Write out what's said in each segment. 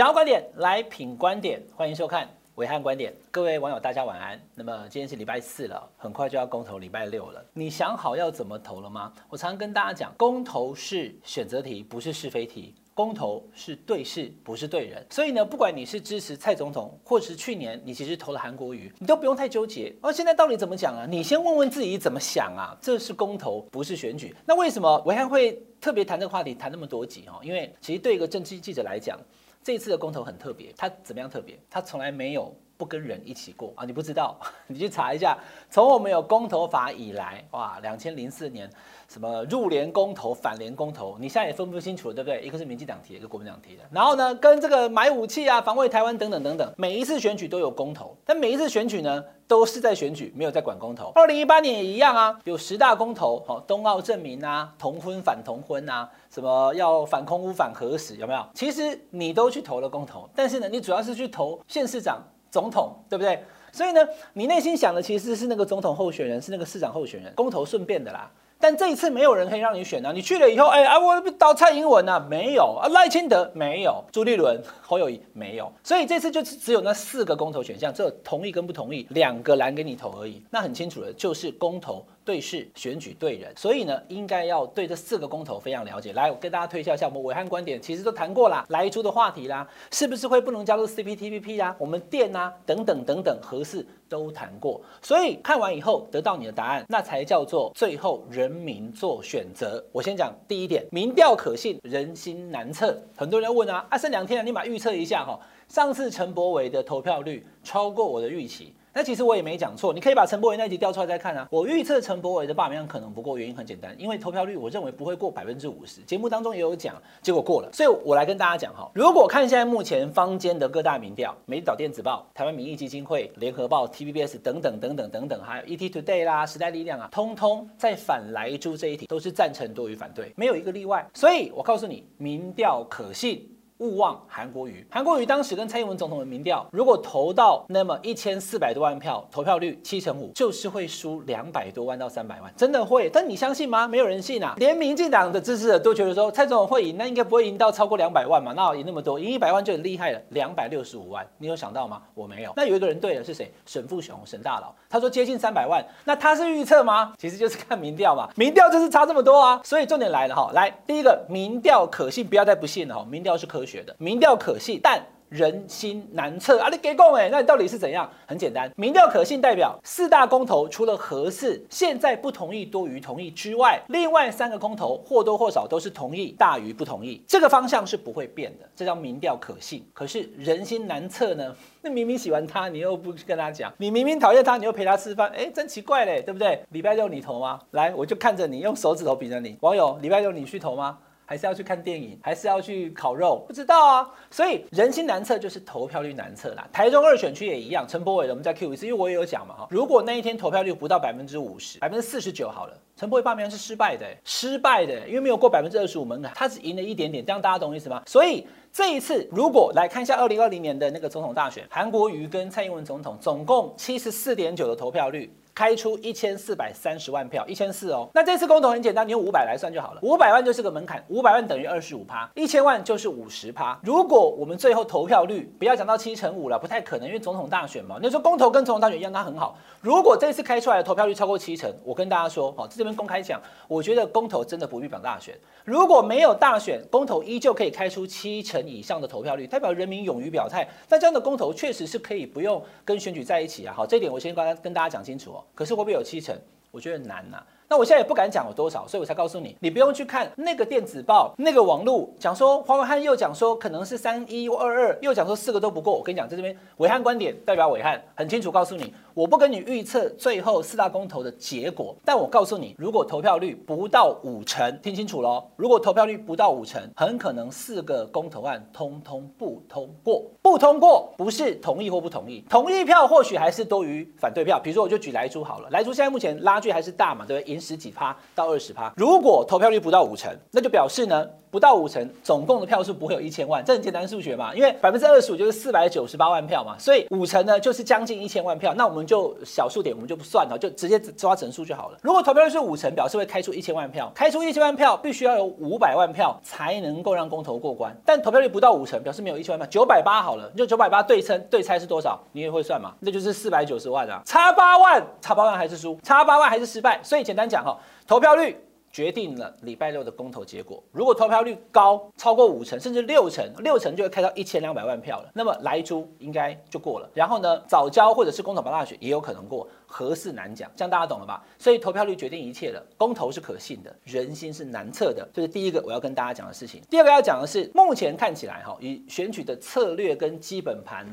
想要观点来品观点，欢迎收看维汉观点。各位网友，大家晚安。那么今天是礼拜四了，很快就要公投礼拜六了。你想好要怎么投了吗？我常常跟大家讲，公投是选择题，不是是非题。公投是对事，不是对人，所以呢，不管你是支持蔡总统，或是去年你其实投了韩国瑜，你都不用太纠结。而现在到底怎么讲啊？你先问问自己怎么想啊？这是公投，不是选举。那为什么维汉会特别谈这个话题，谈那么多集哦？因为其实对一个政治记者来讲，这次的公投很特别。它怎么样特别？它从来没有不跟人一起过啊！你不知道，你去查一下，从我们有公投法以来，哇，两千零四年。什么入联公投、反联公投，你现在也分不清楚了，对不对？一个是民进党提的，一个国民党提的。然后呢，跟这个买武器啊、防卫台湾等等等等，每一次选举都有公投，但每一次选举呢，都是在选举，没有在管公投。二零一八年也一样啊，有十大公投，好，冬奥证明啊，同婚反同婚啊，什么要反空屋、反核实，有没有？其实你都去投了公投，但是呢，你主要是去投县市长、总统，对不对？所以呢，你内心想的其实是那个总统候选人，是那个市长候选人，公投顺便的啦。但这一次没有人可以让你选啊！你去了以后，哎啊，我倒蔡英文啊，没有啊，赖清德没有，朱立伦、侯友宜没有，所以这次就只有那四个公投选项，只有同意跟不同意两个栏给你投而已。那很清楚的，就是公投。对事选举对人，所以呢，应该要对这四个公投非常了解。来，我跟大家推销一下，我们暐瀚观点其实都谈过啦，莱猪的话题啦，是不是会不能加入 CPTPP 啊？我们电啊，等等等等，何事都谈过。所以看完以后得到你的答案，那才叫做最后人民做选择。我先讲第一点，民调可信，人心难测。很多人问啊，啊，剩两天了，你马预测一下哈。上次陈柏伟的投票率超过我的预期。那其实我也没讲错，你可以把陈柏惟那一集调出来再看啊。我预测陈柏惟的罢免案可能不过，原因很简单，因为投票率我认为不会过百分之五十。节目当中也有讲，结果过了。所以我来跟大家讲哈，如果看现在目前坊间的各大民调，美岛电子报、台湾民意基金会、联合报、TVBS 等等等等等等，还有 ET Today 啦、时代力量啊，通通在反莱猪这一题都是赞成多于反对，没有一个例外。所以我告诉你，民调可信。勿忘韩国瑜，韩国瑜当时跟蔡英文总统的民调，如果投到那么一千四百多万票，投票率七成五，就是会输两百多万到三百万，真的会。但你相信吗？没有人信啊，连民进党的支持者都觉得说蔡总统会赢，那应该不会赢到超过两百万嘛？那赢那么多，赢一百万就很厉害了，两百六十五万，你有想到吗？我没有。那有一个人对了，是谁？沈富雄，沈大佬，他说接近三百万，那他是预测吗？其实就是看民调嘛，民调就是差这么多啊。所以重点来了哈，来第一个民调可信，不要再不信了哈，民调是科学。学的民调可信，但人心难测啊！你给讲哎，那你到底是怎样？很简单，民调可信代表四大公投除了核四现在不同意多于同意之外，另外三个公投或多或少都是同意大于不同意，这个方向是不会变的，这叫民调可信。可是人心难测呢？那明明喜欢他，你又不跟他讲；你明明讨厌他，你又陪他吃饭，哎，真奇怪嘞，对不对？礼拜六你投吗？来，我就看着你，用手指头比着你。网友，礼拜六你去投吗？还是要去看电影，还是要去烤肉？不知道啊，所以人心难测就是投票率难测啦。台中二选区也一样，陈柏伟的，我们再 Q 一次，因为我也有讲嘛哈。如果那一天投票率不到百分之五十，百分之四十九好了，陈柏伟罢免是失败的，失败的，因为没有过百分之二十五门槛，他只赢了一点点，这样大家懂意思吗？所以这一次如果来看一下二零二零年的那个总统大选，韩国瑜跟蔡英文总统总共七十四点九的投票率。开出一千四百三十万票，一千四哦。那这次公投很简单，你用五百来算就好了。五百万就是个门槛，五百万等于二十五趴，一千万就是五十趴。如果我们最后投票率不要讲到七成五了，不太可能，因为总统大选嘛。你说公投跟总统大选一样，它很好。如果这次开出来的投票率超过七成，我跟大家说，好，这边公开讲，我觉得公投真的不必绑大选。如果没有大选，公投依旧可以开出七成以上的投票率，代表人民勇于表态。那这样的公投确实是可以不用跟选举在一起啊。好，这点我先跟跟大家讲清楚哦。可是会不会有七成？我觉得难呐、那我现在也不敢讲有多少，所以我才告诉你，你不用去看那个电子报、那个网络讲说，黄暐瀚又讲说可能是三一二二，又讲说四个都不过。我跟你讲，在这边伟汉观点代表伟汉很清楚告诉你，我不跟你预测最后四大公投的结果，但我告诉你，如果投票率不到五成，听清楚喽，如果投票率不到五成，很可能四个公投案通通不通过。不通过不是同意或不同意，同意票或许还是多于反对票。比如说，我就举莱猪好了，莱猪现在目前拉锯还是大嘛，对不对？十几趴到二十趴。如果投票率不到五成，那就表示呢，不到五成，总共的票数不会有一千万，这很简单数学嘛。因为百分之二十五就是四百九十八万票嘛，所以五成呢就是将近一千万票。那我们就小数点，我们就不算了，就直接抓整数就好了。如果投票率是五成，表示会开出一千万票，开出一千万票必须要有五百万票才能够让公投过关。但投票率不到五成，表示没有一千万票，九百八好了，就九百八对称对猜是多少？你也会算嘛？那就是四百九十万啊，差八万，差八万还是输，差八万还是失败。所以简单讲哈，投票率。决定了礼拜六的公投结果。如果投票率高，超过五成，甚至六成，六成就会开到一千两百万票了。那么莱猪应该就过了。然后呢，早教或者是公投大选也有可能过，何事难讲。这样大家懂了吧？所以投票率决定一切了。公投是可信的，人心是难测的。这是第一个我要跟大家讲的事情。第二个要讲的是，目前看起来哈，以选举的策略跟基本盘。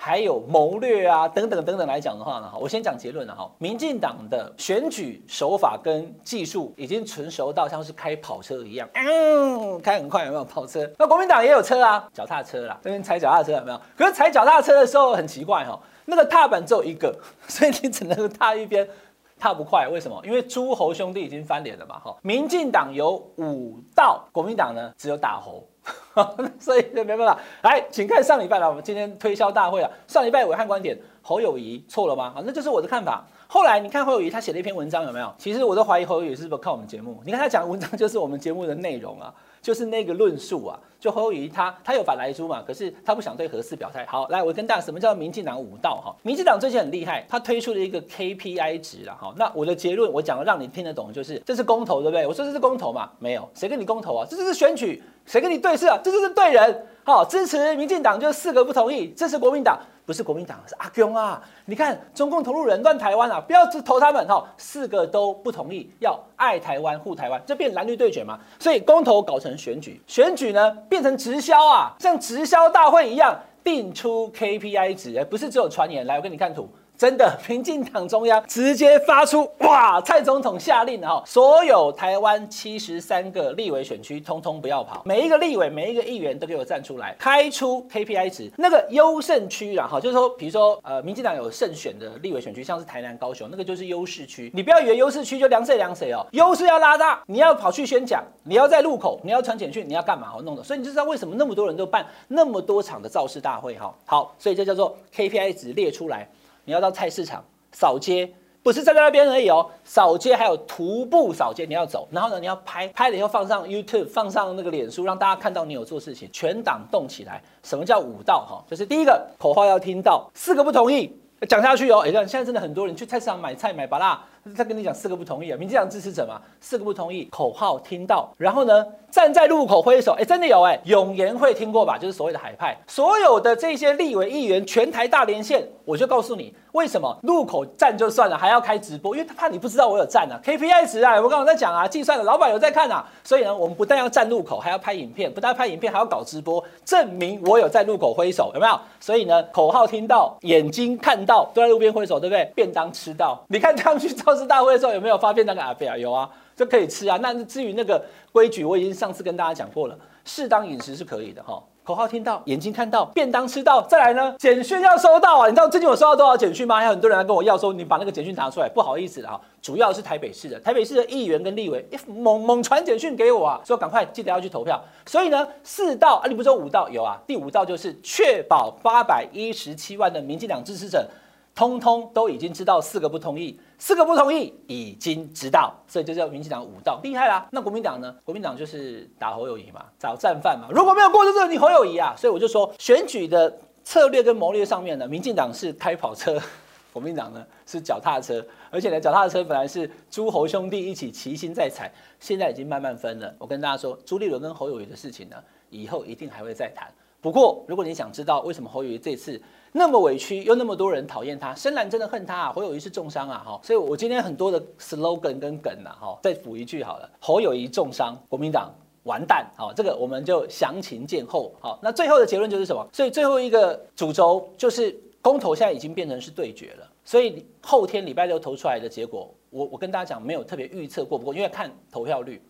还有谋略啊，等等等等来讲的话呢，哈，我先讲结论了哈。民进党的选举手法跟技术已经纯熟到像是开跑车一样，嗯，开很快有没有跑车？那国民党也有车啊，脚踏车啦，这边踩脚踏车有没有？可是踩脚踏车的时候很奇怪哈，那个踏板只有一个，所以你只能踏一边，踏不快。为什么？因为诸侯兄弟已经翻脸了嘛，哈。民进党有武道，国民党呢只有打侯。所以就没办法来，请看上礼拜了。我们今天推销大会啊，上礼拜我看观点，侯友谊错了吗？好，那就是我的看法。后来你看侯友谊他写了一篇文章，有没有？其实我都怀疑侯友谊是不是看我们节目？你看他讲的文章就是我们节目的内容啊。就是那个论述啊，就侯友宜他他有反莱猪嘛，可是他不想对核四表态。好，来我跟大家什么叫民进党武道哈？民进党最近很厉害，他推出了一个 KPI 值了哈。那我的结论我讲了让你听得懂，就是这是公投对不对？我说这是公投嘛，没有谁跟你公投啊？这就是选举，谁跟你对视啊？这就是对人。好，支持民进党就四个不同意，支持国民党。不是国民党，是阿公啊！你看中共投入人乱台湾啊，不要只投他们哈，四个都不同意，要爱台湾护台湾，这变蓝绿对决嘛。所以公投搞成选举，选举呢变成直销啊，像直销大会一样定出 KPI 值，不是只有传言。来，我给你看图。真的，民进党中央直接发出哇，蔡总统下令哈，所有台湾七十三个立委选区通通不要跑，每一个立委、每一个议员都给我站出来，开出 KPI 值，那个优胜区啦哈，就是说，比如说呃，民进党有胜选的立委选区，像是台南、高雄，那个就是优势区。你不要以为优势区就凉谁凉谁哦，优势要拉大，你要跑去宣讲，你要在路口，你要传简讯，你要干嘛？好弄的，所以你就知道为什么那么多人都办那么多场的造势大会哈。好，所以这叫做 KPI 值列出来。你要到菜市场扫街，不是站在那边而已哦，扫街还有徒步扫街，你要走，然后呢，你要拍拍了以后放上 YouTube，放上那个脸书，让大家看到你有做事情，全党动起来。什么叫五道？哈，就是第一个口号要听到，四个不同意，讲下去哦。哎，现在真的很多人去菜市场买菜买芭乐。他跟你讲四个不同意啊，民进党支持者嘛，四个不同意，口号听到，然后呢，站在路口挥手，哎，真的有哎，永延会听过吧？就是所谓的海派，所有的这些立委议员全台大连线，我就告诉你为什么路口站就算了，还要开直播，因为他怕你不知道我有站啊，KPI 值啊，我刚刚在讲啊，计算的老板有在看啊，所以呢，我们不但要站路口，还要拍影片，不但拍影片，还要搞直播，证明我有在路口挥手，有没有？所以呢，口号听到，眼睛看到，都在路边挥手，对不对？便当吃到，你看他们去超市大会的时候有没有发便当给阿伯啊？有啊，就可以吃啊。那至于那个规矩，我已经上次跟大家讲过了，适当饮食是可以的哈。口号听到，眼睛看到，便当吃到，再来呢，简讯要收到啊！你知道最近我收到多少简讯吗？还有很多人来跟我要说，你把那个简讯拿出来，不好意思了哈。主要是台北市的，台北市的议员跟立委，猛猛传简讯给我啊，说赶快记得要去投票。所以呢，四道啊，你不说五道有啊？第五道就是确保八百一十七万的民进党支持者。通通都已经知道四个不同意，四个不同意已经知道，所以就叫民进党五道厉害啦。那国民党呢？国民党就是打侯友谊嘛，找战犯嘛。如果没有过，就是你侯友谊啊。所以我就说，选举的策略跟谋略上面呢，民进党是开跑车，国民党呢是脚踏车。而且呢，脚踏车本来是诸侯兄弟一起齐心在踩，现在已经慢慢分了。我跟大家说，朱立伦跟侯友谊的事情呢，以后一定还会再谈。不过，如果你想知道为什么侯友宜这次那么委屈，又那么多人讨厌他，深蓝真的恨他啊，侯友宜是重伤啊，哈，所以我今天很多的 slogan 跟梗啊，哈，再补一句好了，侯友宜重伤，国民党完蛋，好，这个我们就详情见后，好，那最后的结论就是什么？所以最后一个主轴就是公投现在已经变成是对决了，所以后天礼拜六投出来的结果，我我跟大家讲没有特别预测过，不过因为看投票率，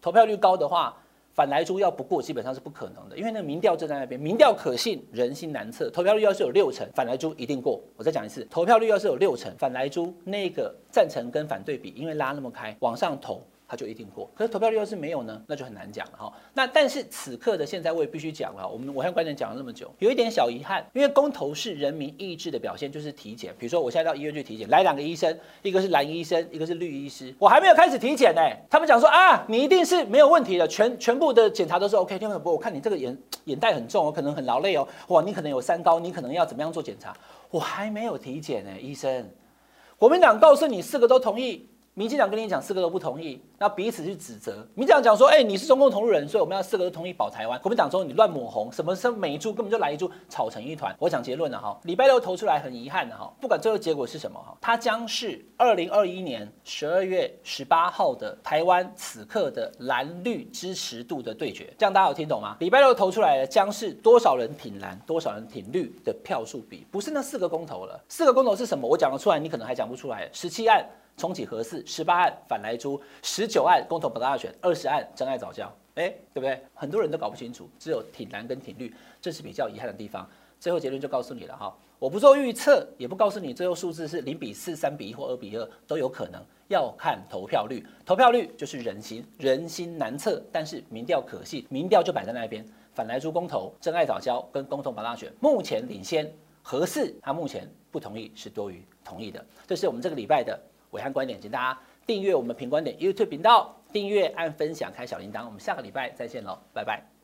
投票率高的话。反莱猪要不过基本上是不可能的，因为那个民调就在那边，民调可信，人心难测，投票率要是有六成，反莱猪一定过。我再讲一次，投票率要是有六成，反莱猪那个赞成跟反对比，因为拉那么开，往上投。他就一定过，可是投票率要是没有呢，那就很难讲了哈。那但是此刻的现在，我也必须讲了，我们暐瀚观点讲了那么久，有一点小遗憾，因为公投是人民意志的表现，就是体检。比如说我现在到医院去体检，来两个医生，一个是蓝医生，一个是绿医师，我还没有开始体检呢，他们讲说啊，你一定是没有问题的，全全部的检查都是 OK。听众朋友，我看你这个眼眼袋很重哦，可能很劳累哦，哇，你可能有三高，你可能要怎么样做检查？我还没有体检呢，医生，国民党告诉你四个都同意。民进党跟你讲四个都不同意，那彼此去指责。民进党讲说，哎、你是中共同路人，所以我们要四个都同意保台湾。国民党说你乱抹红，什么什么美猪根本就来一株，吵成一团。我讲结论了哈，礼拜六投出来很遗憾的哈，不管最后结果是什么哈，它将是二零二一年十二月十八号的台湾此刻的蓝绿支持度的对决。这样大家有听懂吗？礼拜六投出来的将是多少人挺蓝，多少人挺绿的票数比，不是那四个公投了。四个公投是什么？我讲得出来，你可能还讲不出来。十七案。重启核四，十八案反来猪，十九案公投保大选，二十案珍爱藻礁，哎，对不对？很多人都搞不清楚，只有挺蓝跟挺绿，这是比较遗憾的地方。最后结论就告诉你了哈，我不做预测，也不告诉你最后数字是零比四、三比一或二比二都有可能，要看投票率。投票率就是人心，人心难测，但是民调可信，民调就摆在那边。反来猪公投、珍爱藻礁跟公投保大选目前领先，核四他目前不同意是多于同意的。这是我们这个礼拜的。伟汉观点，请大家订阅我们品观点 YouTube 频道，订阅按分享开小铃铛，我们下个礼拜再见喽，拜拜。